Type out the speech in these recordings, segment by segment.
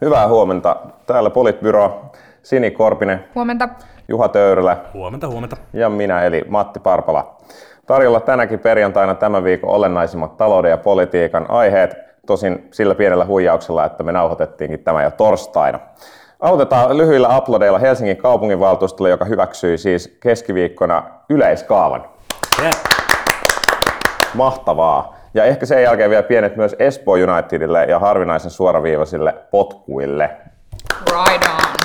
Hyvää huomenta. Täällä Politbyro Sini Korpinen. Huomenta. Juha Töyrylä. Huomenta, huomenta. Ja minä eli Matti Parpala. Tarjolla tänäkin perjantaina tämän viikon olennaisimmat talouden ja politiikan aiheet, tosin sillä pienellä huijauksella, että me nauhoitettiinkin tämä jo torstaina. Aloitetaan lyhyillä uploadeilla Helsingin kaupunginvaltuustolle, joka hyväksyi siis keskiviikkona yleiskaavan. Yeah. Mahtavaa. Ja ehkä sen jälkeen vielä pienet myös Espoo Unitedille ja harvinaisen suoraviivaisille potkuille. Right on.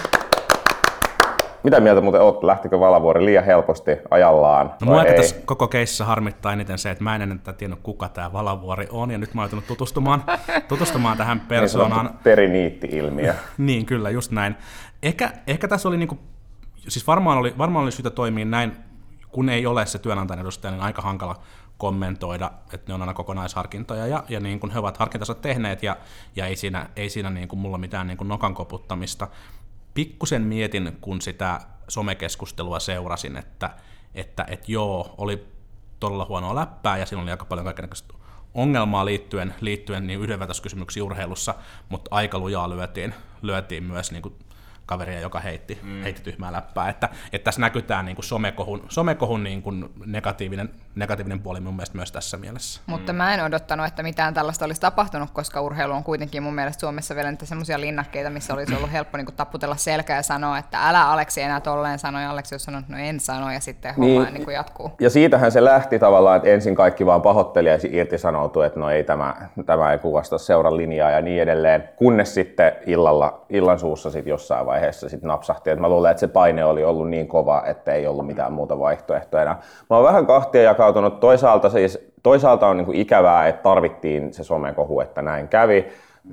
Mitä mieltä muuten olet? Lähtikö Valavuori liian helposti ajallaan? No, mua tässä koko keissa harmittaa eniten se, että mä en ennen tiennyt, kuka tämä Valavuori on, ja nyt mä oon tutustumaan, tutustumaan tähän niin persoonaan. Niin periniitti-ilmiö. niin, kyllä, just näin. Ehkä, ehkä tässä oli, niinku, siis varmaan oli, varmaan oli syytä toimia näin, kun ei ole se työnantajan edustaja, niin aika hankala kommentoida, että ne on aina kokonaisharkintoja ja, ja niin kuin he ovat harkintansa tehneet ja, ja ei siinä, ei siinä niin kuin mulla mitään niin kuin nokan koputtamista. Pikkusen mietin, kun sitä somekeskustelua seurasin, että, että, että joo, oli todella huonoa läppää ja siinä oli aika paljon kaikenlaista ongelmaa liittyen, liittyen niin yhdenvertaiskysymyksiin urheilussa, mutta aika lujaa lyötiin, lyötiin myös niin kuin kaveria, joka heitti, mm. heitti tyhmää läppää. Että, että tässä näkyy tämä niin kuin somekohun, somekohun niin kuin negatiivinen, negatiivinen puoli mun mielestä myös tässä mielessä. Mutta mä en odottanut, että mitään tällaista olisi tapahtunut, koska urheilu on kuitenkin mun mielestä Suomessa vielä niitä semmoisia linnakkeita, missä olisi ollut helppo niin kuin taputella selkää ja sanoa, että älä Aleksi enää tolleen sano, ja Aleksi jos sanoo, no en sano, ja sitten niin, homma niin kuin jatkuu. Ja siitähän se lähti tavallaan, että ensin kaikki vaan pahoitteli ja irtisanoutui, että no ei tämä, tämä ei kuvasta seuran linjaa ja niin edelleen, kunnes sitten illalla, illan suussa sitten jossain vaiheessa sitten napsahti. Et mä luulen, että se paine oli ollut niin kova, että ei ollut mitään muuta vaihtoehtoa enää. Mä oon vähän kahtia jakautunut. Toisaalta, siis, toisaalta on niin kuin ikävää, että tarvittiin se somekohu, että näin kävi.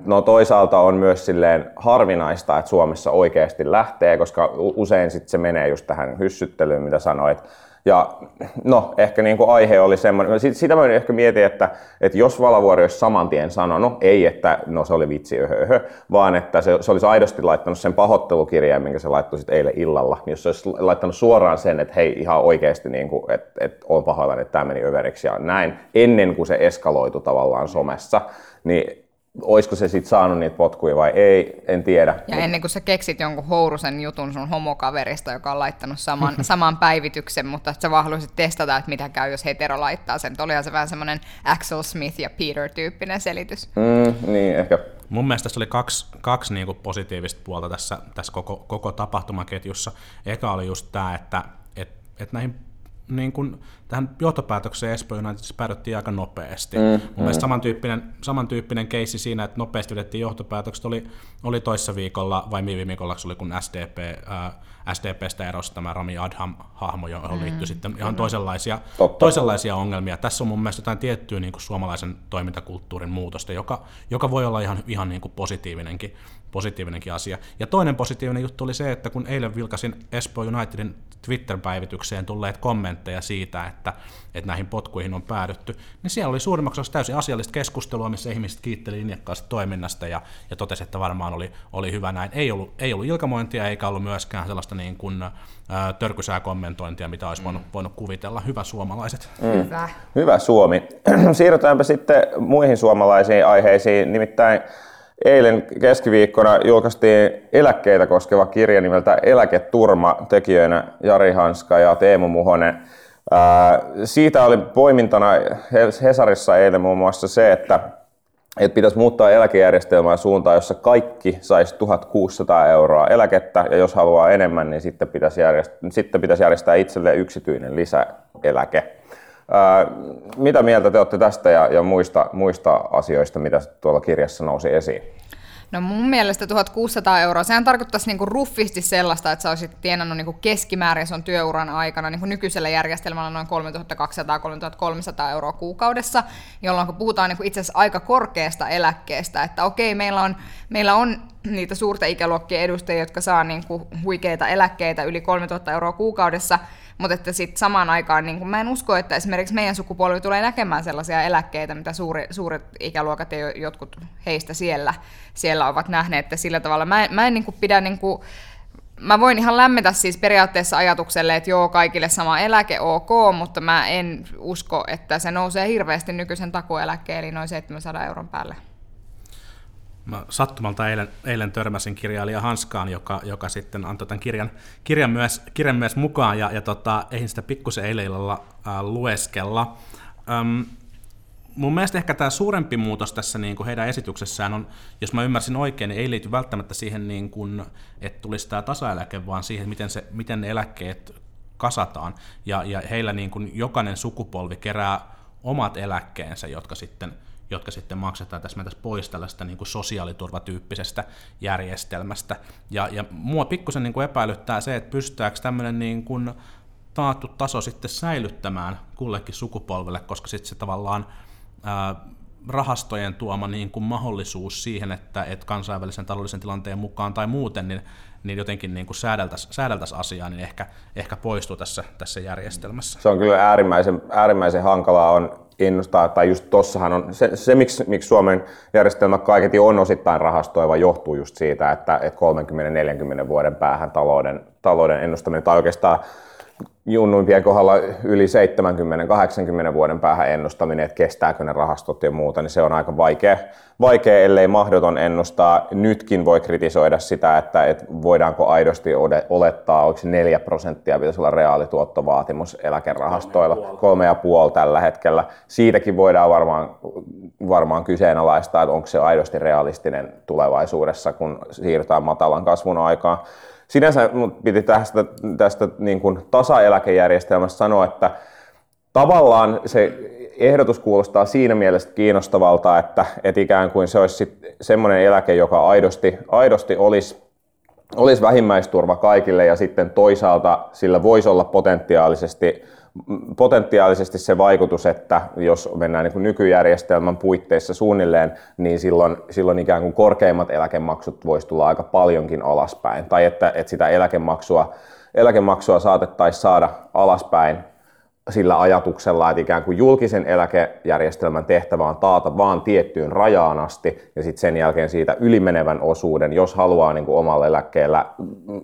No toisaalta on myös silleen harvinaista, että Suomessa oikeasti lähtee, koska usein sitten se menee just tähän hyssyttelyyn, mitä sanoit. Ja no, ehkä niin kuin aihe oli semmoinen, sitä mä ehkä mietin, että, että jos Valavuori olisi saman tien sanonut, ei että no se oli vitsi öhö, vaan että se, se olisi aidosti laittanut sen pahoittelukirjeen, minkä se laittoi sitten eilen illalla, niin jos se olisi laittanut suoraan sen, että hei ihan oikeasti, niin kuin, että, että on pahoillani, että tämä meni överiksi ja näin, ennen kuin se eskaloitu tavallaan somessa, niin olisiko se sitten saanut niitä potkuja vai ei, en tiedä. Ja ennen kuin sä keksit jonkun hourusen jutun sun homokaverista, joka on laittanut saman, saman päivityksen, mutta sä vaan haluaisit testata, että mitä käy, jos hetero laittaa sen. Olihan se vähän semmoinen Axel Smith ja Peter-tyyppinen selitys. Mm, niin, ehkä. Mun mielestä tässä oli kaksi, kaksi niin positiivista puolta tässä, tässä koko, koko tapahtumaketjussa. Eka oli just tämä, että, että, että näihin niin kuin, tähän johtopäätökseen Espoo Unitedissa päädyttiin aika nopeasti. Mm, Mun mm. mielestä samantyyppinen, samantyyppinen keissi siinä, että nopeasti vedettiin johtopäätökset, oli, oli toissa viikolla vai viime viikolla, oli kun SDP, ää, SDPstä erosi tämä Rami Adham-hahmo, johon mm, liittyy sitten ihan toisenlaisia, toisenlaisia ongelmia. Tässä on mun mielestä jotain tiettyä niin kuin suomalaisen toimintakulttuurin muutosta, joka, joka voi olla ihan, ihan niin kuin positiivinenkin, positiivinenkin asia. Ja toinen positiivinen juttu oli se, että kun eilen vilkasin Espoo Unitedin Twitter-päivitykseen tulleet kommentteja siitä, että, että näihin potkuihin on päädytty, niin siellä oli suurimmaksi osassa täysin asiallista keskustelua, missä ihmiset kiitteli linjakkaasta toiminnasta ja, ja totesi, että varmaan oli, oli hyvä näin. Ei ollut, ei ollut ilkamointia eikä ollut myöskään sellaista niin kuin, ä, törkysää kommentointia, mitä olisi voinut, voinut kuvitella. Hyvä suomalaiset. Mm. Hyvä. Hyvä Suomi. Siirrytäänpä sitten muihin suomalaisiin aiheisiin, nimittäin Eilen keskiviikkona julkaistiin eläkkeitä koskeva kirja nimeltä Eläketurma tekijöinä Jari Hanska ja Teemu Muhonen. siitä oli poimintana Hesarissa eilen muun muassa se, että, että pitäisi muuttaa eläkejärjestelmää suuntaan, jossa kaikki saisi 1600 euroa eläkettä ja jos haluaa enemmän, niin sitten pitäisi järjestää, sitten pitäisi järjestää itselleen yksityinen lisäeläke. Mitä mieltä te olette tästä ja, ja muista, muista asioista, mitä tuolla kirjassa nousi esiin? No mun mielestä 1600 euroa, sehän tarkoittaisi niinku ruffisti sellaista, että sä olisit tienannut niinku keskimäärin sun työuran aikana. Niinku nykyisellä järjestelmällä noin 3200-3300 euroa kuukaudessa, jolloin kun puhutaan niinku itse asiassa aika korkeasta eläkkeestä, että okei, meillä on, meillä on niitä suurta ikäluokkien edustajia, jotka saa niinku huikeita eläkkeitä yli 3000 euroa kuukaudessa, mutta että sitten samaan aikaan niin mä en usko, että esimerkiksi meidän sukupolvi tulee näkemään sellaisia eläkkeitä, mitä suuri, suuret ikäluokat ja jotkut heistä siellä, siellä ovat nähneet, että sillä tavalla mä en, mä en niin pidä niin kuin, Mä voin ihan lämmetä siis periaatteessa ajatukselle, että joo, kaikille sama eläke, ok, mutta mä en usko, että se nousee hirveästi nykyisen takueläkkeen, eli noin 700 euron päälle. Mä sattumalta eilen, eilen törmäsin kirjailija Hanskaan, joka, joka sitten antoi tämän kirjan, kirjan, myös, kirjan myös mukaan, ja, ja tota, eihin sitä pikkusen eilen illalla äh, lueskella. Öm, mun mielestä ehkä tämä suurempi muutos tässä niin kuin heidän esityksessään on, jos mä ymmärsin oikein, niin ei liity välttämättä siihen, niin kuin, että tulisi tämä tasaeläke, vaan siihen, miten, se, miten ne eläkkeet kasataan. Ja, ja heillä niin kuin jokainen sukupolvi kerää omat eläkkeensä, jotka sitten, jotka sitten maksetaan tässä tässä pois tällaista niin kuin sosiaaliturvatyyppisestä järjestelmästä. Ja, ja mua pikkusen niin kuin epäilyttää se, että pystytäänkö tämmöinen niin kuin taattu taso sitten säilyttämään kullekin sukupolvelle, koska sitten se tavallaan ää, rahastojen tuoma niin kuin mahdollisuus siihen, että, että kansainvälisen taloudellisen tilanteen mukaan tai muuten, niin, niin jotenkin niin säädeltäisiin säädeltäisi asiaa, niin ehkä, ehkä poistuu tässä, tässä järjestelmässä. Se on kyllä äärimmäisen, äärimmäisen hankalaa on ennustaa, tai just tossahan on, se, se miksi, miksi Suomen järjestelmä kaiketi on osittain rahastoiva, johtuu just siitä, että, että 30-40 vuoden päähän talouden, talouden ennustaminen, tai oikeastaan junnuimpien kohdalla yli 70-80 vuoden päähän ennustaminen, että kestääkö ne rahastot ja muuta, niin se on aika vaikea, vaikea ellei mahdoton ennustaa. Nytkin voi kritisoida sitä, että, että voidaanko aidosti olettaa, onko se 4 prosenttia pitäisi olla reaalituottovaatimus eläkerahastoilla, kolme ja puoli tällä hetkellä. Siitäkin voidaan varmaan, varmaan kyseenalaistaa, että onko se aidosti realistinen tulevaisuudessa, kun siirrytään matalan kasvun aikaan sinänsä piti tästä, tästä niin kuin tasaeläkejärjestelmästä sanoa, että tavallaan se ehdotus kuulostaa siinä mielessä kiinnostavalta, että, että ikään kuin se olisi semmoinen eläke, joka aidosti, aidosti olisi, olisi vähimmäisturva kaikille ja sitten toisaalta sillä voisi olla potentiaalisesti potentiaalisesti se vaikutus, että jos mennään niin kuin nykyjärjestelmän puitteissa suunnilleen, niin silloin, silloin ikään kuin korkeimmat eläkemaksut voisi tulla aika paljonkin alaspäin. Tai että, että sitä eläkemaksua, eläkemaksua saatettaisiin saada alaspäin sillä ajatuksella, että ikään kuin julkisen eläkejärjestelmän tehtävä on taata vaan tiettyyn rajaan asti ja sitten sen jälkeen siitä ylimenevän osuuden, jos haluaa niin kuin omalla eläkkeellä mm,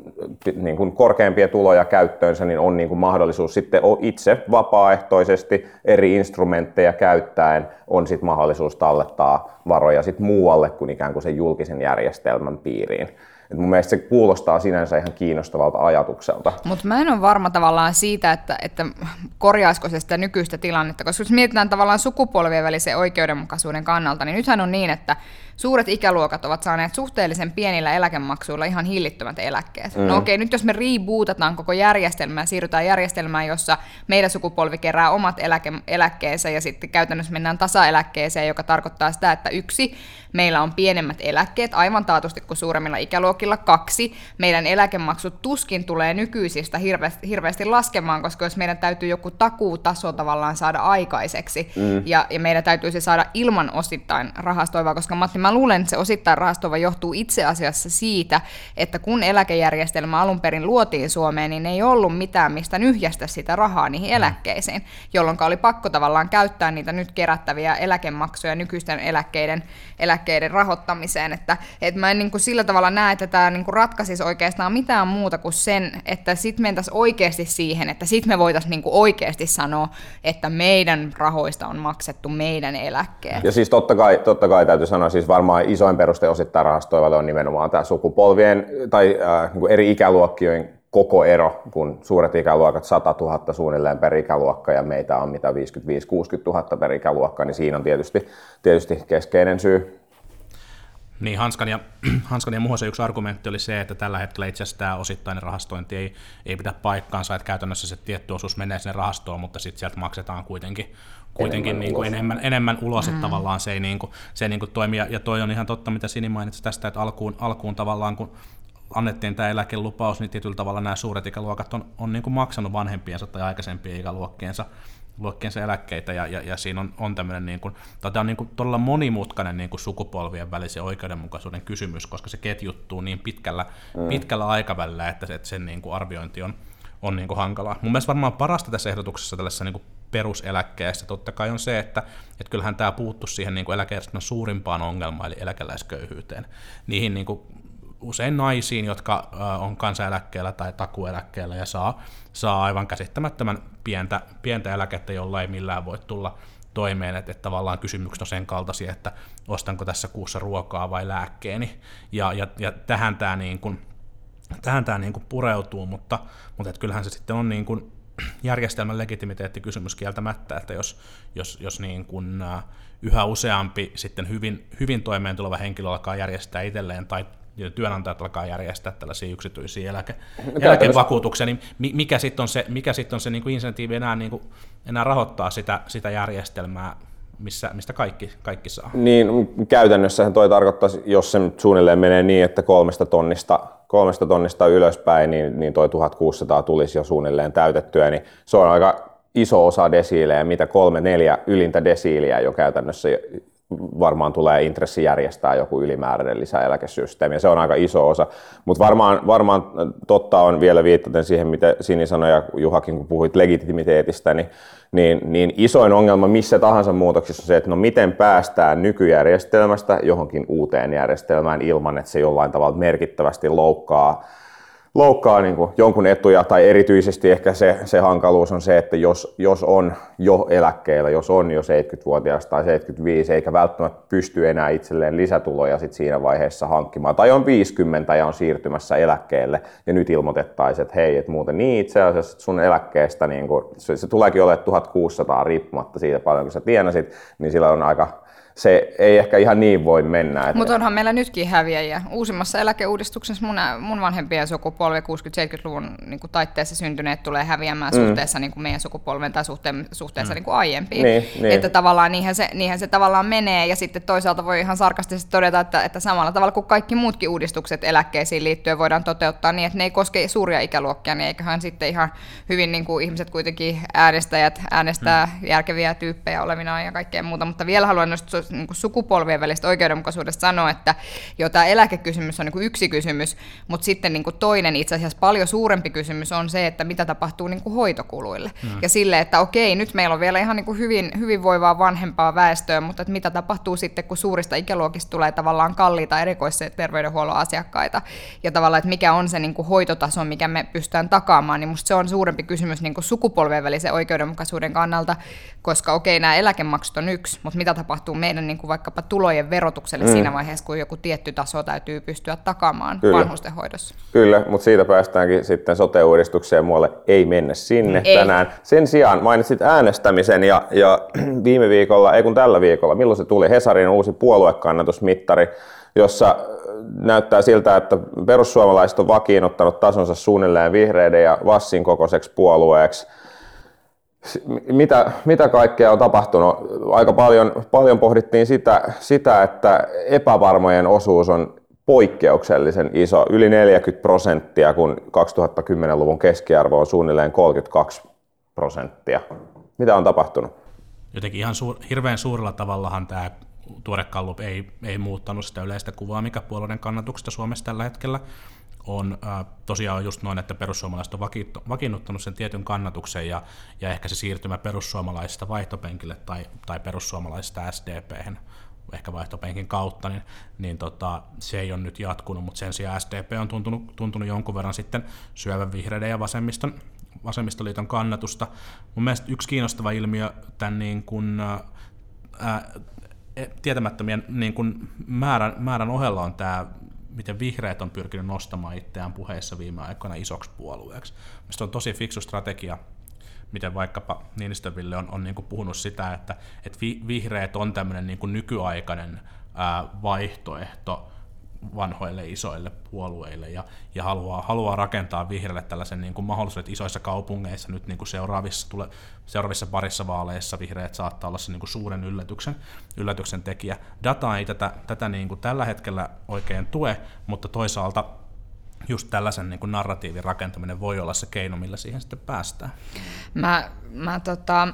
niin kuin korkeampia tuloja käyttöönsä, niin on niin kuin mahdollisuus sitten itse vapaaehtoisesti eri instrumentteja käyttäen on sitten mahdollisuus tallettaa varoja sitten muualle kuin ikään kuin sen julkisen järjestelmän piiriin. Et mun mielestä se kuulostaa sinänsä ihan kiinnostavalta ajatukselta. Mutta mä en ole varma tavallaan siitä, että, että korjaisiko se sitä nykyistä tilannetta, koska jos mietitään tavallaan sukupolvien välisen oikeudenmukaisuuden kannalta, niin nythän on niin, että suuret ikäluokat ovat saaneet suhteellisen pienillä eläkemaksuilla ihan hillittömät eläkkeet. No mm. No okei, nyt jos me rebootataan koko järjestelmää siirrytään järjestelmään, jossa meidän sukupolvi kerää omat eläke, eläkkeensä ja sitten käytännössä mennään tasaeläkkeeseen, joka tarkoittaa sitä, että yksi, meillä on pienemmät eläkkeet aivan taatusti kuin suuremmilla ikäluokilla. Kaksi, meidän eläkemaksut tuskin tulee nykyisistä hirveästi, hirveästi laskemaan, koska jos meidän täytyy joku takuutaso tavallaan saada aikaiseksi mm. ja, ja meidän täytyisi saada ilman osittain rahastoivaa, koska Matti, mä luulen, että se osittain rahastova johtuu itse asiassa siitä, että kun eläkejärjestelmä alun perin luotiin Suomeen, niin ei ollut mitään, mistä nyhjästä sitä rahaa niihin mm. eläkkeisiin, jolloin oli pakko tavallaan käyttää niitä nyt kerättäviä eläkemaksuja nykyisten eläkkeiden, eläkkeiden rahoittamiseen. Että, että mä en niin kuin sillä tavalla näe, että tämä niin kuin ratkaisisi oikeastaan mitään muuta kuin sen, että sitten mentäisiin oikeasti siihen, että sitten me voitaisiin niin kuin oikeasti sanoa, että meidän rahoista on maksettu meidän eläkkeet. Ja siis totta kai, totta kai täytyy sanoa, siis varmaan isoin peruste osittain rahastoivalle on nimenomaan tämä sukupolvien tai äh, niin eri ikäluokkien koko ero, kun suuret ikäluokat 100 000 suunnilleen per ikäluokka ja meitä on mitä 55-60 000 per ikäluokka, niin siinä on tietysti, tietysti keskeinen syy. Niin, Hanskan ja, Hanskan ja Muhosen yksi argumentti oli se, että tällä hetkellä itse asiassa tämä osittainen rahastointi ei, ei pidä paikkaansa, että käytännössä se tietty osuus menee sinne rahastoon, mutta sitten sieltä maksetaan kuitenkin, kuitenkin enemmän, niin kuin ulos. enemmän, enemmän ulos, mm. että tavallaan se ei, niin kuin, se ei niin kuin toimi, ja toi on ihan totta, mitä Sini mainitsi tästä, että alkuun, alkuun tavallaan, kun annettiin tämä eläkelupaus, niin tietyllä tavalla nämä suuret ikäluokat on, on niin kuin maksanut vanhempiensa tai aikaisempien ikäluokkiensa luokkiensa eläkkeitä, ja, ja, ja siinä on, on tämmöinen, niin kuin, tämä on niin kuin todella monimutkainen niin kuin sukupolvien välisen oikeudenmukaisuuden kysymys, koska se ketjuttuu niin pitkällä, mm. pitkällä aikavälillä, että, että sen niin kuin arviointi on, on niin kuin hankalaa. Mun mielestä varmaan parasta tässä ehdotuksessa tällaisessa niin kuin peruseläkkeessä. Totta kai on se, että, että kyllähän tämä puuttu siihen niin eläkejärjestelmän suurimpaan ongelmaan, eli eläkeläisköyhyyteen. Niihin niin kuin usein naisiin, jotka on kansaneläkkeellä tai takueläkkeellä ja saa, saa aivan käsittämättömän pientä, pientä eläkettä, jolla ei millään voi tulla, toimeen, että, että tavallaan kysymykset on sen kaltaisia, että ostanko tässä kuussa ruokaa vai lääkkeeni, ja, ja, ja tähän tämä niin kuin, tähän tämä niin kuin pureutuu, mutta, mutta että kyllähän se sitten on niin kuin järjestelmän legitimiteettikysymys kieltämättä, että jos, jos, jos niin kuin, uh, yhä useampi sitten hyvin, hyvin toimeen tuleva henkilö alkaa järjestää itselleen tai työnantajat alkaa järjestää tällaisia yksityisiä eläke, eläkevakuutuksia, niin mikä sitten on se, mikä sit on se niin kuin insentiivi enää, niin kuin, enää rahoittaa sitä, sitä järjestelmää, missä, mistä kaikki, kaikki saa. Niin, käytännössähän toi tarkoittaa, jos se suunnilleen menee niin, että kolmesta tonnista, kolmesta tonnista ylöspäin, niin, niin toi 1600 tulisi jo suunnilleen täytettyä, niin se on aika iso osa desiilejä, mitä kolme, neljä ylintä desiiliä jo käytännössä varmaan tulee intressi järjestää joku ylimääräinen lisäeläkesysteemi, ja se on aika iso osa. Mutta varmaan, varmaan totta on vielä viittaten siihen, mitä Sini sanoi ja Juhakin, kun puhuit legitimiteetistä, niin, niin, niin isoin ongelma missä tahansa muutoksessa on se, että no miten päästään nykyjärjestelmästä johonkin uuteen järjestelmään ilman, että se jollain tavalla merkittävästi loukkaa loukkaa niin kuin jonkun etuja, tai erityisesti ehkä se, se hankaluus on se, että jos, jos on jo eläkkeellä, jos on jo 70-vuotias tai 75, eikä välttämättä pysty enää itselleen lisätuloja sit siinä vaiheessa hankkimaan, tai on 50 ja on siirtymässä eläkkeelle, ja nyt ilmoitettaisiin, että hei, että muuten niin itse asiassa sun eläkkeestä, niin kuin, se, se tuleekin olemaan 1600 riippumatta siitä paljonko sä tienasit, niin sillä on aika se ei ehkä ihan niin voi mennä. Mutta onhan meillä nytkin häviäjiä. Uusimmassa eläkeuudistuksessa mun, mun vanhempien sukupolvi 60-70-luvun niin taitteessa syntyneet tulee häviämään mm. suhteessa niin kuin meidän sukupolven tai suhteen, suhteessa mm. niin kuin aiempiin. Niin, niin. Että tavallaan niinhän se, niinhän se tavallaan menee ja sitten toisaalta voi ihan sarkastisesti todeta, että, että samalla tavalla kuin kaikki muutkin uudistukset eläkkeisiin liittyen voidaan toteuttaa niin, että ne ei koske suuria ikäluokkia, niin eiköhän sitten ihan hyvin niin kuin ihmiset kuitenkin äänestäjät äänestää mm. järkeviä tyyppejä olevina ja kaikkea muuta, mutta vielä haluan nostaa niin kuin sukupolvien välistä oikeudenmukaisuudesta sanoa, että jo tämä eläkekysymys on niin kuin yksi kysymys, mutta sitten niin kuin toinen itse asiassa paljon suurempi kysymys on se, että mitä tapahtuu niin kuin hoitokuluille. Mm. Ja sille, että okei, nyt meillä on vielä ihan niin kuin hyvin, hyvinvoivaa vanhempaa väestöä, mutta että mitä tapahtuu sitten, kun suurista ikäluokista tulee tavallaan kalliita erikoisterveydenhuollon asiakkaita, ja tavallaan, että mikä on se niin kuin hoitotaso, mikä me pystytään takaamaan, niin musta se on suurempi kysymys niin kuin sukupolvien välisen oikeudenmukaisuuden kannalta, koska okei, nämä eläkemaksut on yksi, mutta mitä tapahtuu meidän niin kuin vaikkapa tulojen verotukselle mm. siinä vaiheessa, kun joku tietty taso täytyy pystyä takaamaan Kyllä. vanhustenhoidossa. Kyllä, mutta siitä päästäänkin sitten sote-uudistukseen muualle ei mennä sinne ei. tänään. Sen sijaan mainitsit äänestämisen ja, ja viime viikolla, ei kun tällä viikolla, milloin se tuli, Hesarin uusi puoluekannatusmittari, jossa näyttää siltä, että perussuomalaiset on vakiinnuttanut tasonsa suunnilleen vihreiden ja Vassin kokoiseksi puolueeksi – mitä, mitä kaikkea on tapahtunut? Aika paljon, paljon pohdittiin sitä, sitä, että epävarmojen osuus on poikkeuksellisen iso, yli 40 prosenttia, kun 2010-luvun keskiarvo on suunnilleen 32 prosenttia. Mitä on tapahtunut? Jotenkin ihan suur, hirveän suurella tavallahan tämä tuore kallup ei, ei muuttanut sitä yleistä kuvaa, mikä puolueiden kannatuksesta Suomessa tällä hetkellä on äh, tosiaan just noin, että perussuomalaiset on vakiinnuttanut sen tietyn kannatuksen ja, ja ehkä se siirtymä perussuomalaisista vaihtopenkille tai, tai perussuomalaisista SDP, ehkä vaihtopenkin kautta, niin, niin tota, se ei ole nyt jatkunut, mutta sen sijaan SDP on tuntunut, tuntunut jonkun verran sitten syövän vihreiden ja vasemmiston, vasemmistoliiton kannatusta. Mun mielestä yksi kiinnostava ilmiö tämän niin kuin, ää, tietämättömien niin kuin määrän, määrän ohella on tämä miten vihreät on pyrkinyt nostamaan itseään puheissa viime aikoina isoksi puolueeksi. Mielestäni on tosi fiksu strategia, miten vaikkapa Niinistöville on, on niin kuin puhunut sitä, että, että vihreät on tämmöinen niin kuin nykyaikainen ää, vaihtoehto vanhoille isoille puolueille ja, ja haluaa, haluaa rakentaa vihreille tällaisen niin kuin mahdollisuuden, isoissa kaupungeissa nyt niin kuin seuraavissa, tule, seuraavissa parissa vaaleissa vihreät saattaa olla se niin kuin suuren yllätyksen, yllätyksen tekijä. Data ei tätä, tätä niin kuin tällä hetkellä oikein tue, mutta toisaalta just tällaisen niin kuin narratiivin rakentaminen voi olla se keino, millä siihen sitten päästään. Mä, mä tota,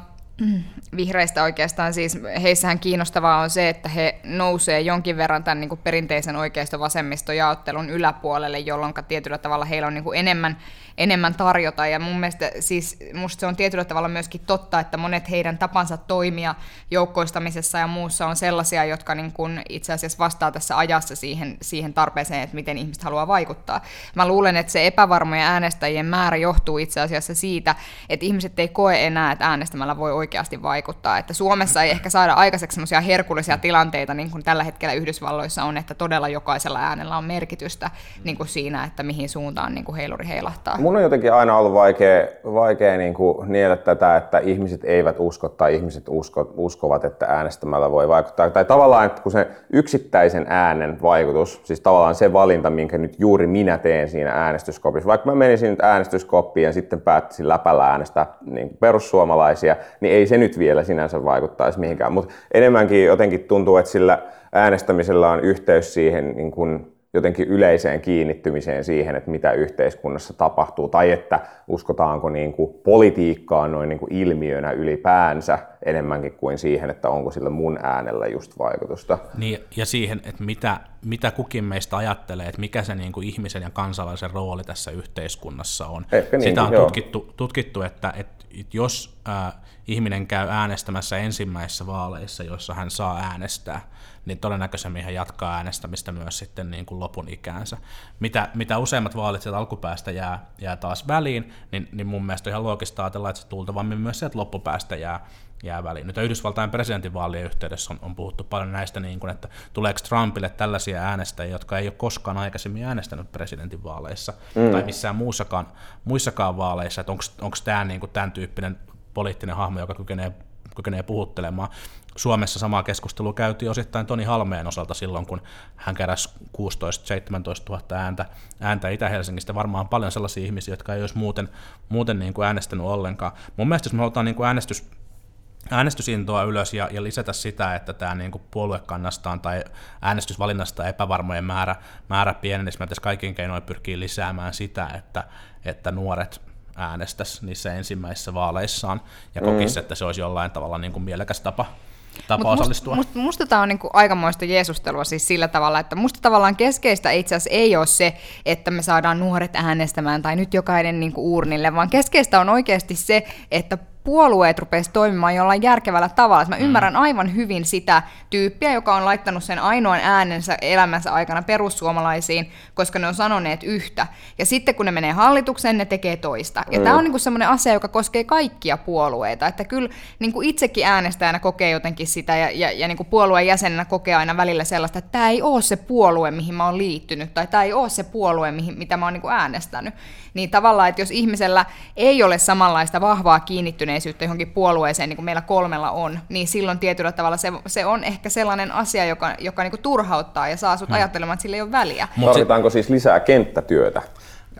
vihreistä oikeastaan siis, heissähän kiinnostavaa on se, että he nousee jonkin verran tämän niin kuin perinteisen oikeisto-vasemmisto-jaottelun yläpuolelle, jolloin tietyllä tavalla heillä on niin kuin enemmän enemmän tarjota. Ja mun mielestä siis, musta se on tietyllä tavalla myöskin totta, että monet heidän tapansa toimia joukkoistamisessa ja muussa on sellaisia, jotka niin kun itse asiassa vastaa tässä ajassa siihen, siihen tarpeeseen, että miten ihmiset haluaa vaikuttaa. Mä luulen, että se epävarmojen äänestäjien määrä johtuu itse asiassa siitä, että ihmiset ei koe enää, että äänestämällä voi oikeasti vaikuttaa. Että Suomessa ei ehkä saada aikaiseksi semmoisia herkullisia tilanteita, niin kuin tällä hetkellä Yhdysvalloissa on, että todella jokaisella äänellä on merkitystä niin kuin siinä, että mihin suuntaan niin kuin heiluri heilahtaa. Mun on jotenkin aina ollut vaikea, vaikea niin kuin niellä tätä, että ihmiset eivät usko tai ihmiset usko, uskovat, että äänestämällä voi vaikuttaa. Tai tavallaan, että kun se yksittäisen äänen vaikutus, siis tavallaan se valinta, minkä nyt juuri minä teen siinä äänestyskopissa, vaikka mä menisin nyt äänestyskoppiin ja sitten päättäisin läpällä äänestää niin perussuomalaisia, niin ei se nyt vielä sinänsä vaikuttaisi mihinkään. Mutta enemmänkin jotenkin tuntuu, että sillä äänestämisellä on yhteys siihen niin kuin jotenkin yleiseen kiinnittymiseen siihen, että mitä yhteiskunnassa tapahtuu, tai että uskotaanko niin kuin politiikkaan noin niin kuin ilmiönä ylipäänsä enemmänkin kuin siihen, että onko sillä mun äänellä just vaikutusta. Niin, ja siihen, että mitä, mitä kukin meistä ajattelee, että mikä se niin kuin ihmisen ja kansalaisen rooli tässä yhteiskunnassa on. Ehkä niin, Sitä on joo. tutkittu, tutkittu, että, että jos äh, ihminen käy äänestämässä ensimmäisissä vaaleissa, joissa hän saa äänestää, niin todennäköisemmin hän jatkaa äänestämistä myös sitten niin kuin lopun ikäänsä. Mitä, mitä useimmat vaalit sieltä alkupäästä jää, jää taas väliin, niin, niin mun mielestä on ihan loogista ajatella, että se tultavammin myös sieltä loppupäästä jää, jää väliin. Nyt Yhdysvaltain presidentinvaalien yhteydessä on, on puhuttu paljon näistä, niin kuin, että tuleeko Trumpille tällaisia äänestäjiä, jotka ei ole koskaan aikaisemmin äänestänyt presidentinvaaleissa mm. tai missään muussakaan, muissakaan vaaleissa, että onko tämä niin kuin tämän tyyppinen poliittinen hahmo, joka kykenee, kykenee puhuttelemaan. Suomessa samaa keskustelua käytiin osittain Toni Halmeen osalta silloin, kun hän keräsi 16-17 000 ääntä, ääntä Itä-Helsingistä. Varmaan paljon sellaisia ihmisiä, jotka ei olisi muuten, muuten niin kuin äänestänyt ollenkaan. Mun mielestä jos me halutaan niin kuin äänestys, äänestysintoa ylös ja, ja lisätä sitä, että tämä niin kuin puoluekannastaan tai äänestysvalinnasta epävarmojen määrä, määrä pienenisi, me kaikin keinoin pyrkii lisäämään sitä, että, että nuoret äänestäisi niissä ensimmäisissä vaaleissaan ja kokisi, mm. että se olisi jollain tavalla niin kuin mielekäs tapa, tapa Mut osallistua. Musta, musta, musta tämä on niinku aikamoista jeesustelua siis sillä tavalla, että musta tavallaan keskeistä itse asiassa ei ole se, että me saadaan nuoret äänestämään tai nyt jokainen niinku uurnille, vaan keskeistä on oikeasti se, että puolueet rupesi toimimaan jollain järkevällä tavalla. Mä ymmärrän aivan hyvin sitä tyyppiä, joka on laittanut sen ainoan äänensä elämänsä aikana perussuomalaisiin, koska ne on sanoneet yhtä. Ja sitten kun ne menee hallitukseen, ne tekee toista. Ja mm. tämä on niinku semmoinen asia, joka koskee kaikkia puolueita. Että kyllä niinku itsekin äänestäjänä kokee jotenkin sitä ja, ja, ja niinku puolueen jäsenenä kokee aina välillä sellaista, että tämä ei ole se puolue, mihin mä oon liittynyt, tai tämä ei ole se puolue, mihin, mitä mä oon niinku äänestänyt. Niin tavallaan, että jos ihmisellä ei ole samanlaista vahvaa kiinnittyneisyyttä johonkin puolueeseen, niin kuin meillä kolmella on, niin silloin tietyllä tavalla se, se on ehkä sellainen asia, joka, joka niinku turhauttaa ja saa sut hmm. ajattelemaan, että sillä ei ole väliä. Tarvitaanko siis lisää kenttätyötä?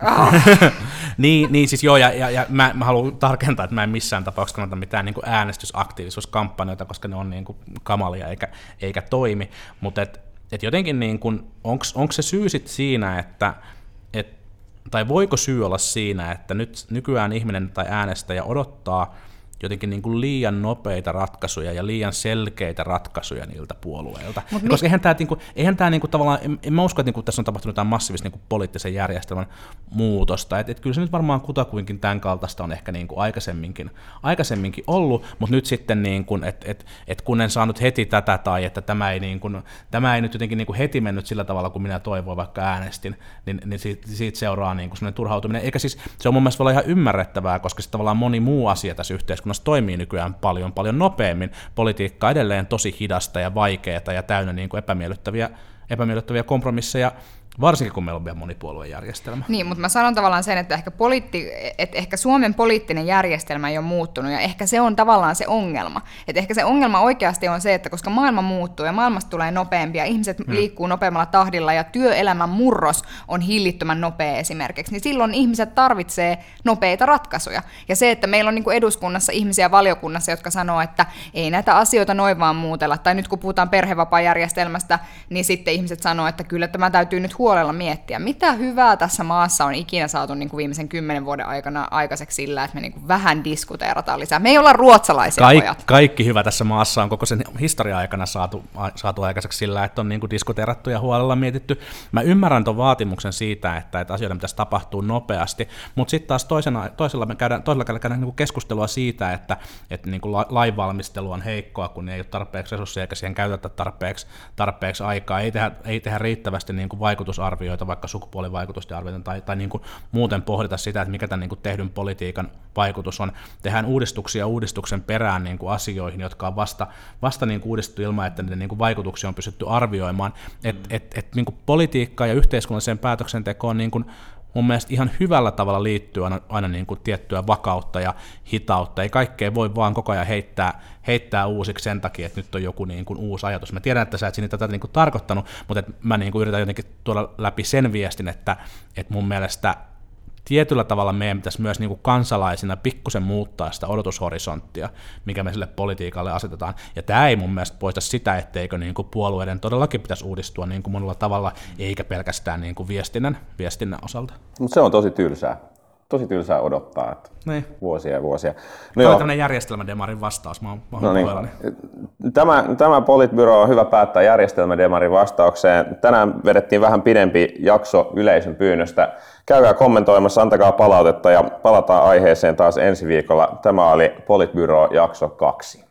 niin, niin, siis joo, ja, ja, ja mä, mä haluan tarkentaa, että mä en missään tapauksessa kannata mitään niin kuin äänestysaktiivisuuskampanjoita, koska ne on niin kuin kamalia eikä, eikä toimi, mutta et, et jotenkin niin onko se syy sit siinä, että et, tai voiko syy olla siinä, että nyt nykyään ihminen tai äänestäjä odottaa jotenkin niin kuin liian nopeita ratkaisuja ja liian selkeitä ratkaisuja niiltä puolueilta. Mut koska eihän tämä, niin kuin, eihän tämä niin kuin, tavallaan, en, en mä usko, että niin kuin, tässä on tapahtunut jotain massiivista niin kuin, poliittisen järjestelmän muutosta. Et, et kyllä se nyt varmaan kutakuinkin tämän kaltaista on ehkä niin kuin aikaisemminkin, aikaisemminkin ollut, mutta nyt sitten, niin kuin, et, et, et kun en saanut heti tätä tai että tämä ei, niin kuin, tämä ei nyt jotenkin niin kuin heti mennyt sillä tavalla kuin minä toivoin, vaikka äänestin, niin, niin siitä, siitä seuraa niin kuin sellainen turhautuminen. Eikä siis, se on mun mielestä ihan ymmärrettävää, koska sitten tavallaan moni muu asia tässä yhteiskunnassa yhteiskunnassa toimii nykyään paljon paljon nopeammin. Politiikka edelleen tosi hidasta ja vaikeaa ja täynnä niin kuin epämiellyttäviä, epämiellyttäviä kompromisseja, Varsinkin kun meillä on vielä monipuoluejärjestelmä. Niin, mutta mä sanon tavallaan sen, että ehkä, poliitti, että ehkä Suomen poliittinen järjestelmä ei ole muuttunut, ja ehkä se on tavallaan se ongelma. Että ehkä se ongelma oikeasti on se, että koska maailma muuttuu ja maailmasta tulee nopeampia, ihmiset hmm. liikkuu nopeammalla tahdilla ja työelämän murros on hillittömän nopea esimerkiksi, niin silloin ihmiset tarvitsee nopeita ratkaisuja. Ja se, että meillä on niin kuin eduskunnassa ihmisiä valiokunnassa, jotka sanoo, että ei näitä asioita noin vaan muutella, tai nyt kun puhutaan perhevapaajärjestelmästä, niin sitten ihmiset sanoo, että kyllä tämä täytyy nyt huolella miettiä, mitä hyvää tässä maassa on ikinä saatu niin kuin viimeisen kymmenen vuoden aikana aikaiseksi sillä, että me niin kuin vähän diskuteerataan lisää. Me ei olla ruotsalaisia Kaik, pojat. Kaikki hyvä tässä maassa on koko sen historia-aikana saatu, saatu aikaiseksi sillä, että on niin kuin diskuteerattu ja huolella mietitty. Mä ymmärrän tuon vaatimuksen siitä, että, että asioita pitäisi tapahtua nopeasti, mutta sitten taas toisena, toisella me käydään, toisella käydään niin kuin keskustelua siitä, että, että niin kuin lainvalmistelu on heikkoa, kun ei ole tarpeeksi resursseja eikä siihen käytetä tarpeeksi, tarpeeksi aikaa, ei tehdä, ei tehdä riittävästi niin kuin vaikutus vaikutusarvioita, vaikka sukupuolivaikutusten arvioita, tai, tai niin kuin muuten pohdita sitä, että mikä tämän niin kuin tehdyn politiikan vaikutus on. Tehdään uudistuksia uudistuksen perään niin kuin asioihin, jotka on vasta, vasta niin kuin uudistettu ilman, että niiden niin kuin vaikutuksia on pystytty arvioimaan. Et, et, et, niin kuin politiikka ja yhteiskunnalliseen päätöksentekoon niin kuin mun mielestä ihan hyvällä tavalla liittyy aina, aina niin kuin tiettyä vakautta ja hitautta. Ei kaikkea voi vaan koko ajan heittää, heittää uusiksi sen takia, että nyt on joku niin kuin uusi ajatus. Mä tiedän, että sä et sinne tätä niin kuin tarkoittanut, mutta mä niin kuin yritän jotenkin tuoda läpi sen viestin, että, että mun mielestä tietyllä tavalla meidän pitäisi myös niin kuin kansalaisina pikkusen muuttaa sitä odotushorisonttia, mikä me sille politiikalle asetetaan. Ja tämä ei mun mielestä poista sitä, etteikö niin kuin puolueiden todellakin pitäisi uudistua niin kuin monella tavalla, eikä pelkästään niin kuin viestinnän, viestinnän osalta. Mutta se on tosi tylsää. Tosi tylsää odottaa, että niin. vuosia ja vuosia. No Tämä on järjestelmädemarin vastaus, mä oon, mä oon no niin. Tämä, tämä Politbyro on hyvä päättää järjestelmädemarin vastaukseen. Tänään vedettiin vähän pidempi jakso yleisön pyynnöstä. Käykää kommentoimassa, antakaa palautetta ja palataan aiheeseen taas ensi viikolla. Tämä oli Politbyro jakso 2.